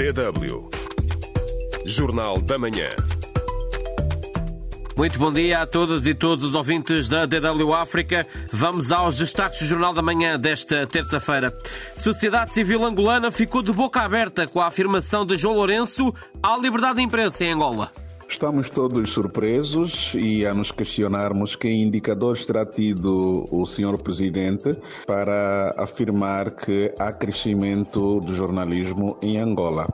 DW. Jornal da Manhã. Muito bom dia a todas e todos os ouvintes da DW África. Vamos aos destaques do Jornal da Manhã desta terça-feira. Sociedade Civil Angolana ficou de boca aberta com a afirmação de João Lourenço à liberdade de imprensa em Angola. Estamos todos surpresos e a nos questionarmos que indicadores terá tido o senhor presidente para afirmar que há crescimento do jornalismo em Angola.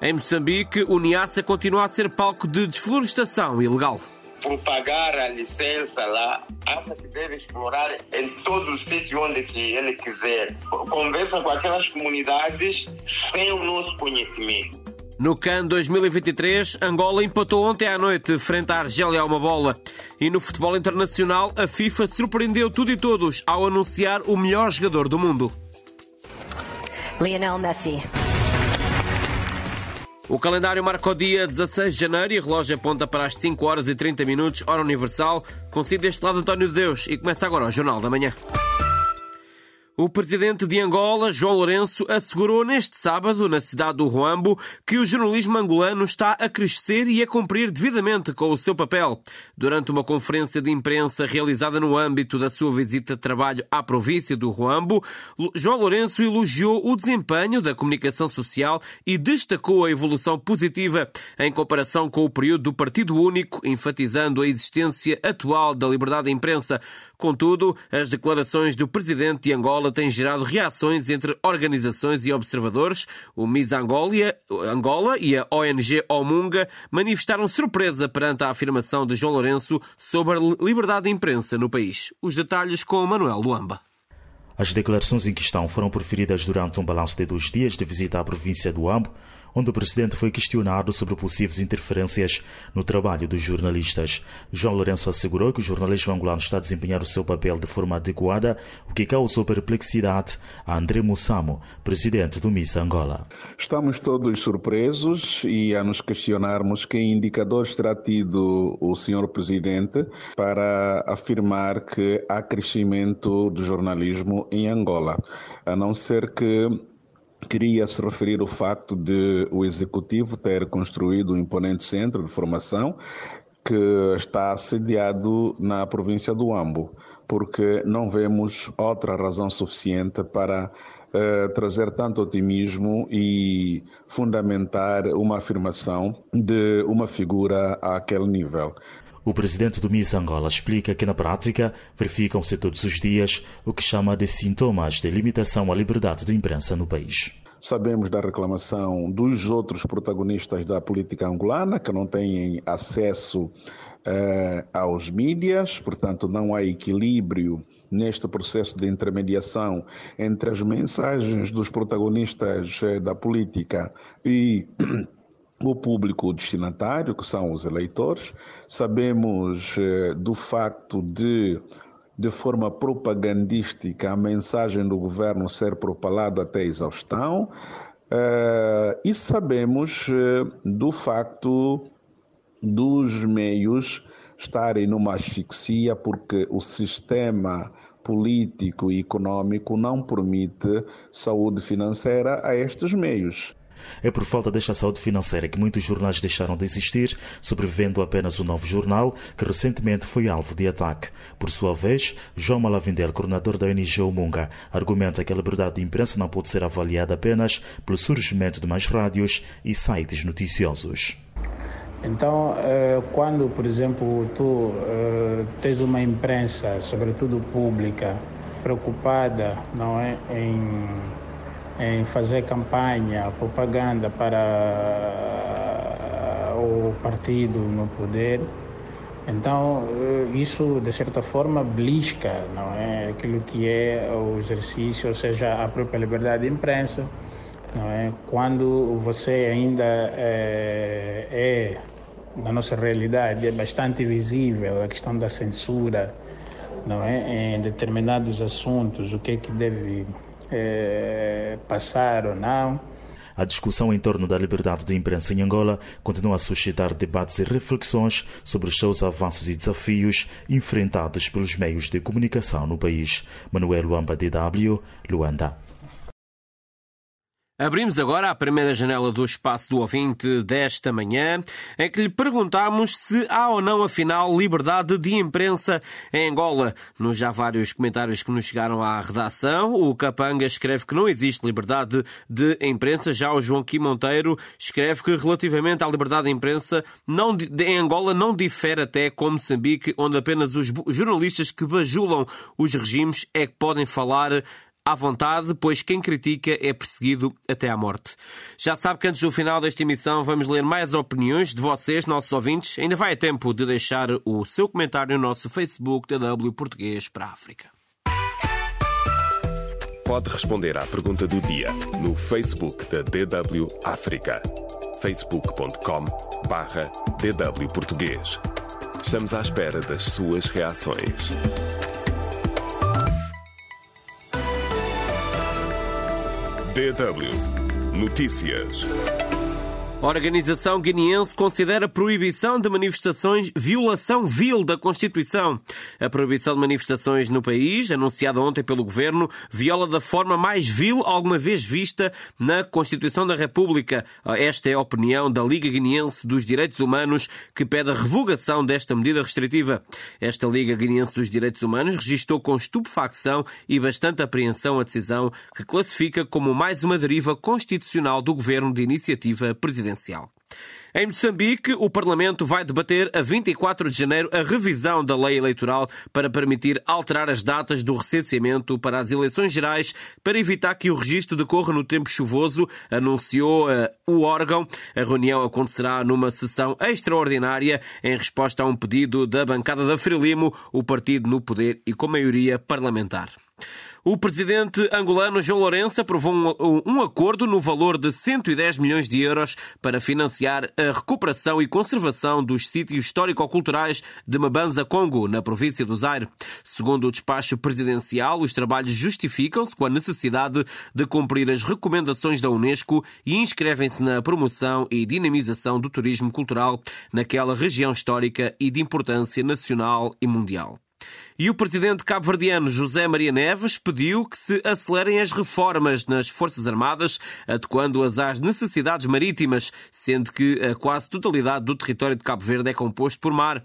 Em Moçambique, o Niassa continua a ser palco de desflorestação ilegal. Por pagar a licença lá, acha que deve explorar em todo o sítio onde que ele quiser. Conversa com aquelas comunidades sem o nosso conhecimento. No CAN 2023, Angola empatou ontem à noite frente à Argélia a uma bola. E no futebol internacional, a FIFA surpreendeu tudo e todos ao anunciar o melhor jogador do mundo. Lionel Messi. O calendário marca o dia 16 de janeiro e o relógio aponta para as 5 horas e 30 minutos, hora universal. Consigo deste lado António de Deus e começa agora o Jornal da Manhã. O presidente de Angola, João Lourenço, assegurou neste sábado, na cidade do Ruambo, que o jornalismo angolano está a crescer e a cumprir devidamente com o seu papel. Durante uma conferência de imprensa realizada no âmbito da sua visita de trabalho à província do Ruambo, João Lourenço elogiou o desempenho da comunicação social e destacou a evolução positiva em comparação com o período do Partido Único, enfatizando a existência atual da liberdade de imprensa. Contudo, as declarações do presidente de Angola tem gerado reações entre organizações e observadores. O Miss Angolia, Angola e a ONG Omunga manifestaram surpresa perante a afirmação de João Lourenço sobre a liberdade de imprensa no país. Os detalhes com Manuel Luamba. As declarações em questão foram proferidas durante um balanço de dois dias de visita à província do Ambo, onde o presidente foi questionado sobre possíveis interferências no trabalho dos jornalistas. João Lourenço assegurou que o jornalismo angolano está a desempenhar o seu papel de forma adequada, o que causou perplexidade a André Mussamo, presidente do Miss Angola. Estamos todos surpresos e a nos questionarmos que indicadores terá tido o senhor presidente para afirmar que há crescimento do jornalismo em Angola, a não ser que queria se referir ao facto de o Executivo ter construído um imponente centro de formação que está sediado na província do Ambo, porque não vemos outra razão suficiente para uh, trazer tanto otimismo e fundamentar uma afirmação de uma figura àquele nível. O presidente do Miss Angola explica que, na prática, verificam-se todos os dias o que chama de sintomas de limitação à liberdade de imprensa no país. Sabemos da reclamação dos outros protagonistas da política angolana, que não têm acesso eh, aos mídias, portanto, não há equilíbrio neste processo de intermediação entre as mensagens dos protagonistas eh, da política e o público destinatário, que são os eleitores. Sabemos eh, do facto de, de forma propagandística, a mensagem do governo ser propalada até exaustão. Eh, e sabemos eh, do facto dos meios estarem numa asfixia porque o sistema político e econômico não permite saúde financeira a estes meios. É por falta desta saúde financeira que muitos jornais deixaram de existir, sobrevivendo apenas o novo jornal, que recentemente foi alvo de ataque. Por sua vez, João Malavindel, coordenador da ONG Omunga, argumenta que a liberdade de imprensa não pode ser avaliada apenas pelo surgimento de mais rádios e sites noticiosos. Então, quando, por exemplo, tu tens uma imprensa, sobretudo pública, preocupada, não é, em em fazer campanha, propaganda para o partido no poder. Então, isso de certa forma belisca não é? aquilo que é o exercício, ou seja, a própria liberdade de imprensa. Não é? Quando você ainda é, é, na nossa realidade, é bastante visível a questão da censura não é? em determinados assuntos, o que é que deve é, passar ou não. A discussão em torno da liberdade de imprensa em Angola continua a suscitar debates e reflexões sobre os seus avanços e desafios enfrentados pelos meios de comunicação no país. Manuel Luamba, DW, Luanda. Abrimos agora a primeira janela do espaço do ouvinte desta manhã, em que lhe perguntamos se há ou não, afinal, liberdade de imprensa em Angola. Nos já vários comentários que nos chegaram à redação, o Capanga escreve que não existe liberdade de imprensa. Já o João Kim Monteiro escreve que, relativamente à liberdade de imprensa, não, em Angola não difere até com Moçambique, onde apenas os jornalistas que bajulam os regimes é que podem falar à vontade, pois quem critica é perseguido até à morte. Já sabe que antes do final desta emissão vamos ler mais opiniões de vocês, nossos ouvintes. Ainda vai a tempo de deixar o seu comentário no nosso Facebook DW Português para a África. Pode responder à pergunta do dia no Facebook da DW África. facebook.com barra DW Português. Estamos à espera das suas reações. DW Notícias. A organização guineense considera a proibição de manifestações violação vil da Constituição. A proibição de manifestações no país, anunciada ontem pelo governo, viola da forma mais vil alguma vez vista na Constituição da República. Esta é a opinião da Liga Guineense dos Direitos Humanos, que pede a revogação desta medida restritiva. Esta Liga Guineense dos Direitos Humanos registrou com estupefacção e bastante apreensão a decisão que classifica como mais uma deriva constitucional do governo de iniciativa presidencial presidencial. Em Moçambique, o Parlamento vai debater a 24 de janeiro a revisão da lei eleitoral para permitir alterar as datas do recenseamento para as eleições gerais para evitar que o registro decorra no tempo chuvoso, anunciou uh, o órgão. A reunião acontecerá numa sessão extraordinária em resposta a um pedido da bancada da Frelimo, o partido no poder e com maioria parlamentar. O presidente angolano João Lourenço aprovou um, um, acordo no valor de 110 milhões de euros para financiar a recuperação e conservação dos sítios histórico-culturais de Mabanza, Congo, na província do Zaire. Segundo o despacho presidencial, os trabalhos justificam-se com a necessidade de cumprir as recomendações da Unesco e inscrevem-se na promoção e dinamização do turismo cultural naquela região histórica e de importância nacional e mundial. E o presidente cabo-verdiano José Maria Neves pediu que se acelerem as reformas nas Forças Armadas, adequando-as às necessidades marítimas, sendo que a quase totalidade do território de Cabo Verde é composto por mar.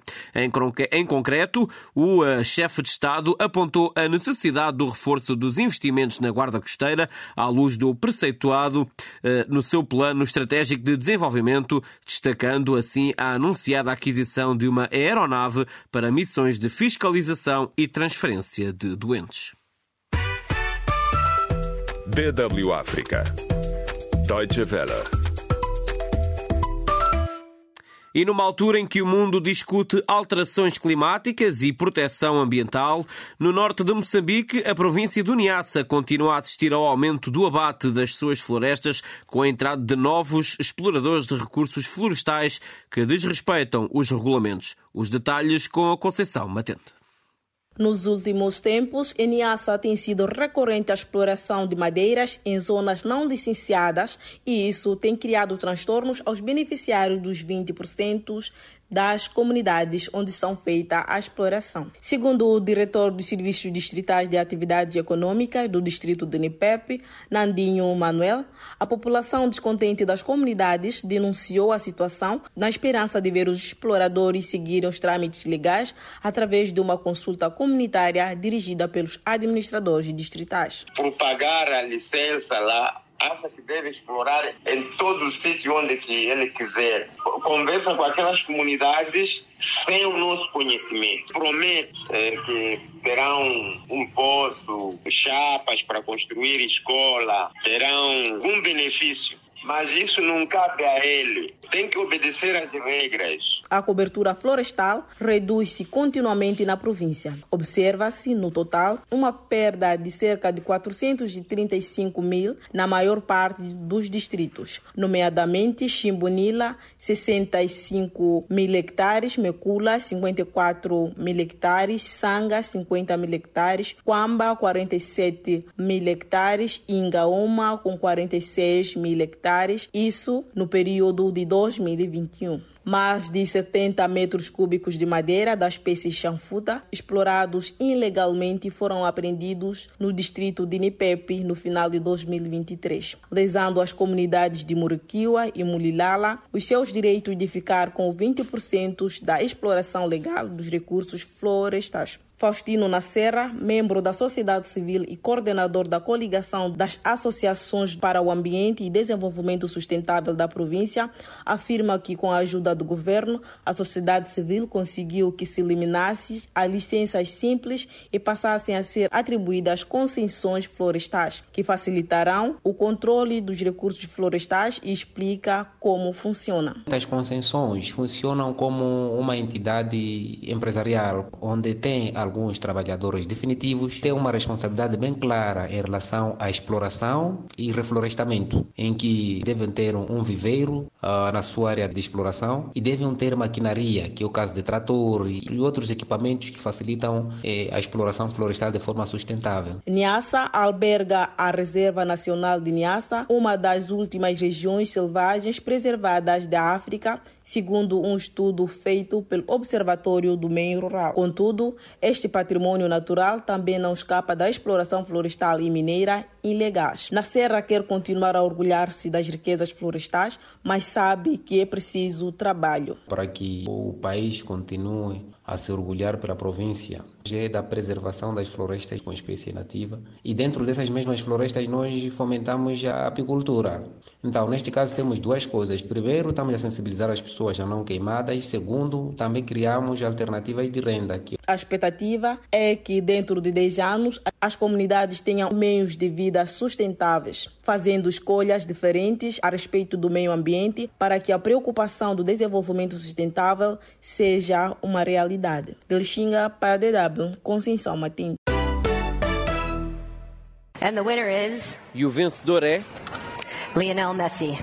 Em concreto, o eh, chefe de Estado apontou a necessidade do reforço dos investimentos na Guarda Costeira, à luz do preceituado eh, no seu plano estratégico de desenvolvimento, destacando assim a anunciada aquisição de uma aeronave para missões de fiscalização e transferência de doentes. DW África. Deutsche Welle. E numa altura em que o mundo discute alterações climáticas e proteção ambiental, no norte de Moçambique, a província do Niassa continua a assistir ao aumento do abate das suas florestas com a entrada de novos exploradores de recursos florestais que desrespeitam os regulamentos. Os detalhes com a Conceição Matente. Nos últimos tempos, em Niassa tem sido recorrente a exploração de madeiras em zonas não licenciadas e isso tem criado transtornos aos beneficiários dos 20% das comunidades onde são feita a exploração. Segundo o diretor dos Serviços Distritais de Atividades Econômicas do distrito de Nipep, Nandinho Manuel, a população descontente das comunidades denunciou a situação na esperança de ver os exploradores seguirem os trâmites legais através de uma consulta comunitária dirigida pelos administradores distritais. Por pagar a licença lá acha que deve explorar em todo o sítio onde que ele quiser. Conversa com aquelas comunidades sem o nosso conhecimento. Promete é, que terão um poço, chapas para construir escola, terão algum benefício mas isso não cabe a ele. Tem que obedecer às regras. A cobertura florestal reduz-se continuamente na província. Observa-se, no total, uma perda de cerca de 435 mil na maior parte dos distritos, nomeadamente Chimbunila, 65 mil hectares, Mecula, 54 mil hectares, Sanga, 50 mil hectares, Quamba, 47 mil hectares, Ingaúma, com 46 mil hectares isso no período de 2021. Mais de 70 metros cúbicos de madeira da espécie chanfuta, explorados ilegalmente, foram apreendidos no distrito de Nipepe no final de 2023, lesando as comunidades de Muriquiwa e Mulilala os seus direitos de ficar com 20% da exploração legal dos recursos florestais. Faustino Nacerra, membro da sociedade civil e coordenador da coligação das associações para o ambiente e desenvolvimento sustentável da província, afirma que com a ajuda do governo, a sociedade civil conseguiu que se eliminasse as licenças simples e passassem a ser atribuídas concessões florestais, que facilitarão o controle dos recursos florestais e explica como funciona. As concessões funcionam como uma entidade empresarial onde tem a alguns trabalhadores definitivos têm uma responsabilidade bem clara em relação à exploração e reflorestamento, em que devem ter um viveiro uh, na sua área de exploração e devem ter maquinaria, que é o caso de trator e outros equipamentos que facilitam eh, a exploração florestal de forma sustentável. Niassa alberga a Reserva Nacional de Niassa, uma das últimas regiões selvagens preservadas da África, segundo um estudo feito pelo Observatório do Meio Rural. Contudo, este patrimônio natural também não escapa da exploração florestal e mineira ilegais. Na Serra quer continuar a orgulhar-se das riquezas florestais, mas sabe que é preciso trabalho. Para que o país continue a se orgulhar pela província é da preservação das florestas com espécie nativa e dentro dessas mesmas florestas nós fomentamos a apicultura. Então, neste caso temos duas coisas. Primeiro, estamos a sensibilizar as pessoas a não queimadas. Segundo, também criamos alternativas de renda. A expectativa é que dentro de 10 anos as comunidades tenham meios de vida sustentáveis, fazendo escolhas diferentes a respeito do meio ambiente para que a preocupação do desenvolvimento sustentável seja uma realidade. Delxinga para a DW, Conceição Martins. And the winner is... E o vencedor é... Lionel Messi.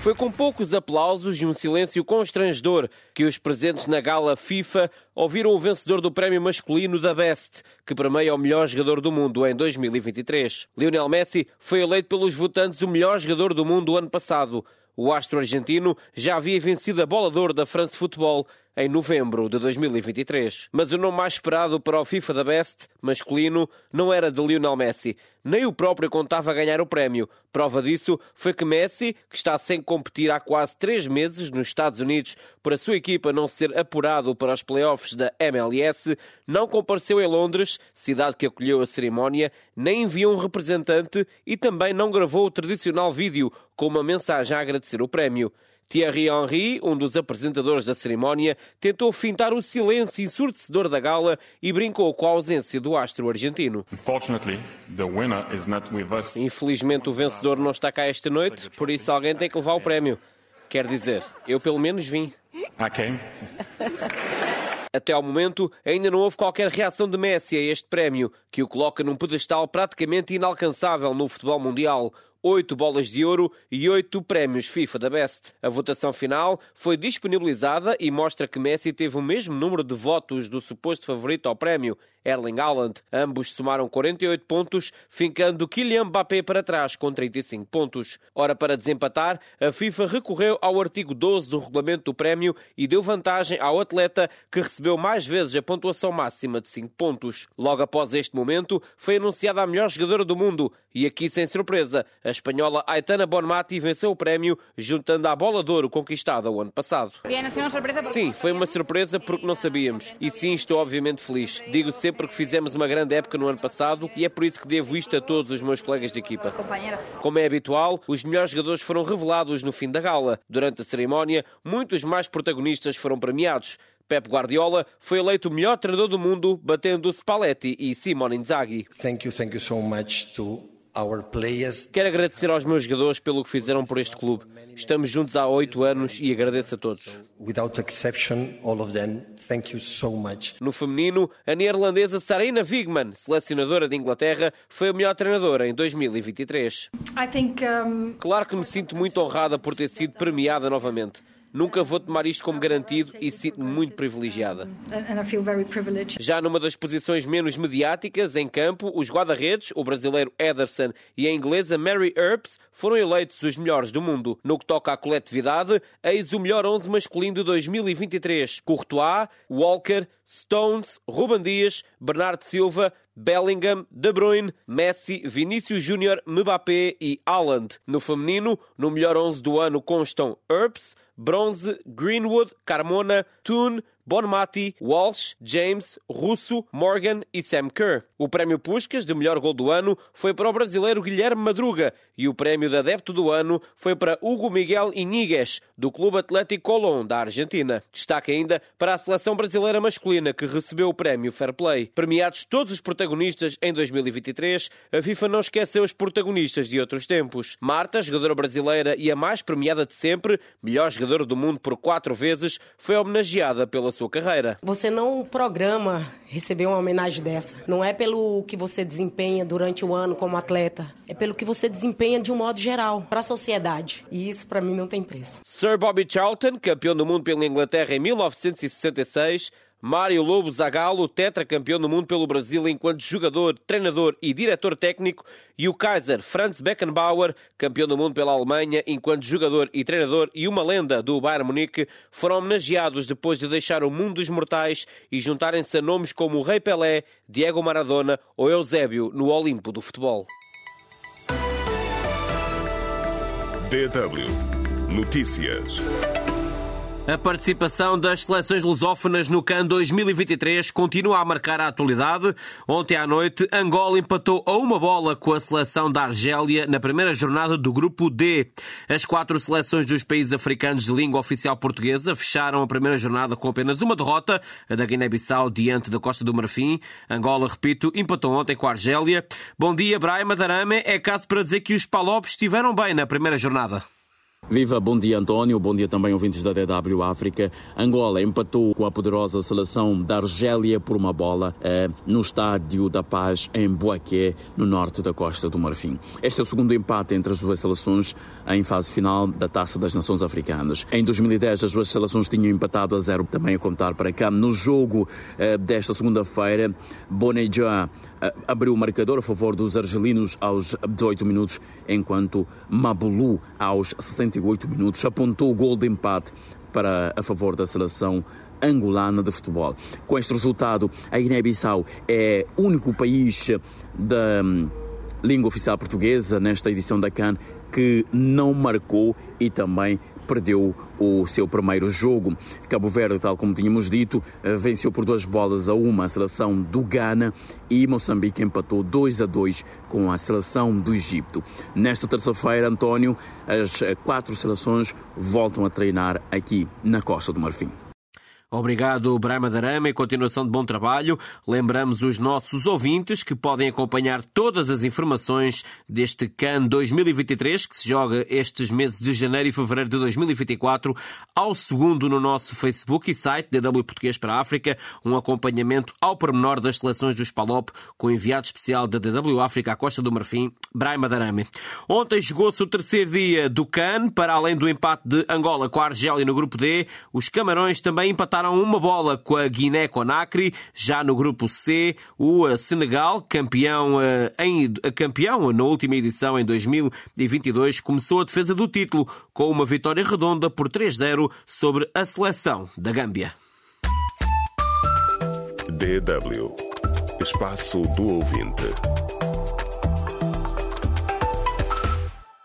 Foi com poucos aplausos e um silêncio constrangedor que os presentes na gala FIFA ouviram o vencedor do prémio masculino da Best, que premia o melhor jogador do mundo em 2023. Lionel Messi foi eleito pelos votantes o melhor jogador do mundo ano passado. O astro argentino já havia vencido a bola de ouro da France Football em novembro de 2023. Mas o nome mais esperado para o FIFA da Best masculino não era de Lionel Messi. Nem o próprio contava ganhar o prémio. Prova disso foi que Messi, que está sem competir há quase três meses nos Estados Unidos por a sua equipa não ser apurado para os playoffs da MLS, não compareceu em Londres, cidade que acolheu a cerimónia, nem enviou um representante e também não gravou o tradicional vídeo com uma mensagem a agradecer o prémio. Thierry Henry, um dos apresentadores da cerimónia, tentou fintar o silêncio ensurdecedor da gala e brincou com a ausência do astro argentino. Infelizmente, o vencedor não está cá esta noite, por isso alguém tem que levar o prémio. Quer dizer, eu pelo menos vim. Okay. Até ao momento, ainda não houve qualquer reação de Messi a este prémio, que o coloca num pedestal praticamente inalcançável no futebol mundial oito bolas de ouro e oito prémios FIFA da Best. A votação final foi disponibilizada e mostra que Messi teve o mesmo número de votos do suposto favorito ao prémio, Erling Haaland. Ambos somaram 48 pontos, fincando Kylian Mbappé para trás com 35 pontos. Ora, para desempatar, a FIFA recorreu ao artigo 12 do regulamento do prémio e deu vantagem ao atleta que recebeu mais vezes a pontuação máxima de 5 pontos. Logo após este momento, foi anunciada a melhor jogadora do mundo e aqui, sem surpresa, a espanhola Aitana Bonmati venceu o prémio, juntando à bola de ouro conquistada o ano passado. Sim, foi uma surpresa porque não sabíamos. E sim, estou obviamente feliz. Digo sempre que fizemos uma grande época no ano passado e é por isso que devo isto a todos os meus colegas de equipa. Como é habitual, os melhores jogadores foram revelados no fim da gala. Durante a cerimónia, muitos mais protagonistas foram premiados. Pep Guardiola foi eleito o melhor treinador do mundo, batendo Spalletti e Simone Inzaghi. Thank you, thank you so much to Quero agradecer aos meus jogadores pelo que fizeram por este clube. Estamos juntos há oito anos e agradeço a todos. No feminino, a neerlandesa Sarina Wigman, selecionadora de Inglaterra, foi a melhor treinadora em 2023. Claro que me sinto muito honrada por ter sido premiada novamente. Nunca vou tomar isto como garantido e sinto-me muito privilegiada. Já numa das posições menos mediáticas, em campo, os guarda-redes, o brasileiro Ederson e a inglesa Mary Earps, foram eleitos os melhores do mundo. No que toca à coletividade, eis o melhor 11 masculino de 2023. Courtois, Walker, Stones, Ruben Dias, Bernardo Silva, Bellingham, De Bruyne, Messi, Vinícius Júnior, Mbappé e Haaland. No feminino, no melhor 11 do ano constam Earps, Bronze, Greenwood, Carmona, Toon, Bonmati, Walsh, James, Russo, Morgan e Sam Kerr. O prémio Puskas de melhor gol do ano foi para o brasileiro Guilherme Madruga e o prémio de adepto do ano foi para Hugo Miguel Iníguez, do Clube Atlético Colón, da Argentina. Destaque ainda para a seleção brasileira masculina que recebeu o prémio Fair Play. Premiados todos os protagonistas em 2023, a FIFA não esqueceu os protagonistas de outros tempos. Marta, jogadora brasileira e a mais premiada de sempre, melhor jogadora do mundo por quatro vezes, foi homenageada pela sua carreira. Você não programa receber uma homenagem dessa. Não é pelo que você desempenha durante o ano como atleta, é pelo que você desempenha de um modo geral para a sociedade. E isso para mim não tem preço. Sir Bobby Charlton, campeão do mundo pela Inglaterra em 1966, Mário Lobo Zagallo, tetracampeão do mundo pelo Brasil enquanto jogador, treinador e diretor técnico, e o Kaiser Franz Beckenbauer, campeão do mundo pela Alemanha enquanto jogador e treinador e uma lenda do Bayern Munique, foram homenageados depois de deixar o mundo dos mortais e juntarem-se a nomes como o Rei Pelé, Diego Maradona ou Eusébio no Olimpo do futebol. DW Notícias. A participação das seleções lusófonas no CAN 2023 continua a marcar a atualidade. Ontem à noite, Angola empatou a uma bola com a seleção da Argélia na primeira jornada do Grupo D. As quatro seleções dos países africanos de língua oficial portuguesa fecharam a primeira jornada com apenas uma derrota, a da Guiné-Bissau diante da Costa do Marfim. Angola, repito, empatou ontem com a Argélia. Bom dia, Brian Madarame. É caso para dizer que os Palopes estiveram bem na primeira jornada. Viva, bom dia António, bom dia também ouvintes da DW África. Angola empatou com a poderosa seleção da Argélia por uma bola eh, no Estádio da Paz em Boaqué, no norte da Costa do Marfim. Este é o segundo empate entre as duas seleções em fase final da Taça das Nações Africanas. Em 2010 as duas seleções tinham empatado a zero, também a contar para cá. No jogo eh, desta segunda-feira, Boneja eh, abriu o marcador a favor dos argelinos aos 18 minutos, enquanto Mabulu aos 68 minutos apontou o gol de empate para a favor da seleção angolana de futebol. Com este resultado, a Guiné-Bissau é o único país da hum, língua oficial portuguesa nesta edição da CAN que não marcou e também perdeu o seu primeiro jogo. Cabo Verde, tal como tínhamos dito, venceu por duas bolas a uma a seleção do Ghana e Moçambique empatou 2 a 2 com a seleção do Egito. Nesta terça-feira, António, as quatro seleções voltam a treinar aqui na Costa do Marfim. Obrigado, Brahma Darama, e continuação de bom trabalho. Lembramos os nossos ouvintes que podem acompanhar todas as informações deste CAN 2023, que se joga estes meses de janeiro e fevereiro de 2024, ao segundo no nosso Facebook e site DW Português para a África, um acompanhamento ao pormenor das seleções dos PALOP, com enviado especial da DW África à Costa do Marfim, Brahma Darame. Ontem jogou-se o terceiro dia do CAN, para além do empate de Angola com a Argélia no grupo D, os Camarões também empataram empataram uma bola com a Guiné-Conakry. Já no grupo C, o Senegal, campeão, em, campeão na última edição em 2022, começou a defesa do título com uma vitória redonda por 3-0 sobre a seleção da Gâmbia. DW Espaço do Ouvinte.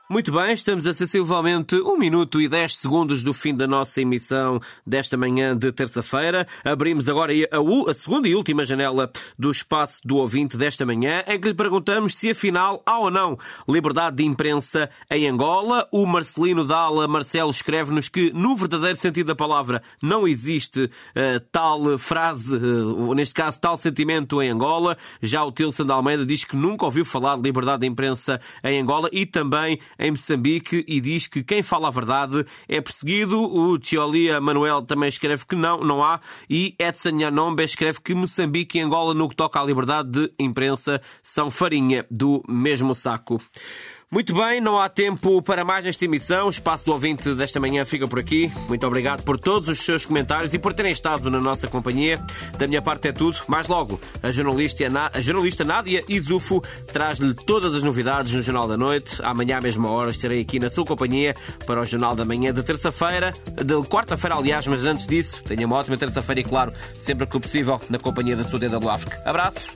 Muito bem, estamos a sensivelmente 1 minuto e 10 segundos do fim da nossa emissão desta manhã de terça-feira. Abrimos agora a, a, segunda e última janela do espaço do ouvinte desta manhã, em que lhe perguntamos se afinal há ou não liberdade de imprensa em Angola. O Marcelino Dalla Marcelo escreve-nos que, no verdadeiro sentido da palavra, não existe uh, tal frase, uh, neste caso, tal sentimento em Angola. Já o Tilson de Almeida diz que nunca ouviu falar de liberdade de imprensa em Angola e também em Moçambique e diz que quem fala a verdade é perseguido. O Tiolia Manuel também escreve que não, não há. E Edson Yanombe escreve que Moçambique e Angola, no que toca à liberdade de imprensa, são farinha do mesmo saco. Muito bem, não há tempo para mais nesta emissão. O espaço do ouvinte desta manhã fica por aqui. Muito obrigado por todos os seus comentários e por terem estado na nossa companhia. Da minha parte é tudo. Mais logo, a jornalista, a jornalista Nádia Izufo traz-lhe todas as novidades no Jornal da Noite. Amanhã, à mesma hora, estarei aqui na sua companhia para o Jornal da Manhã de terça-feira, de quarta-feira, aliás, mas antes disso, tenha uma ótima terça-feira e, claro, sempre que possível, na companhia da sua DW África. Abraço.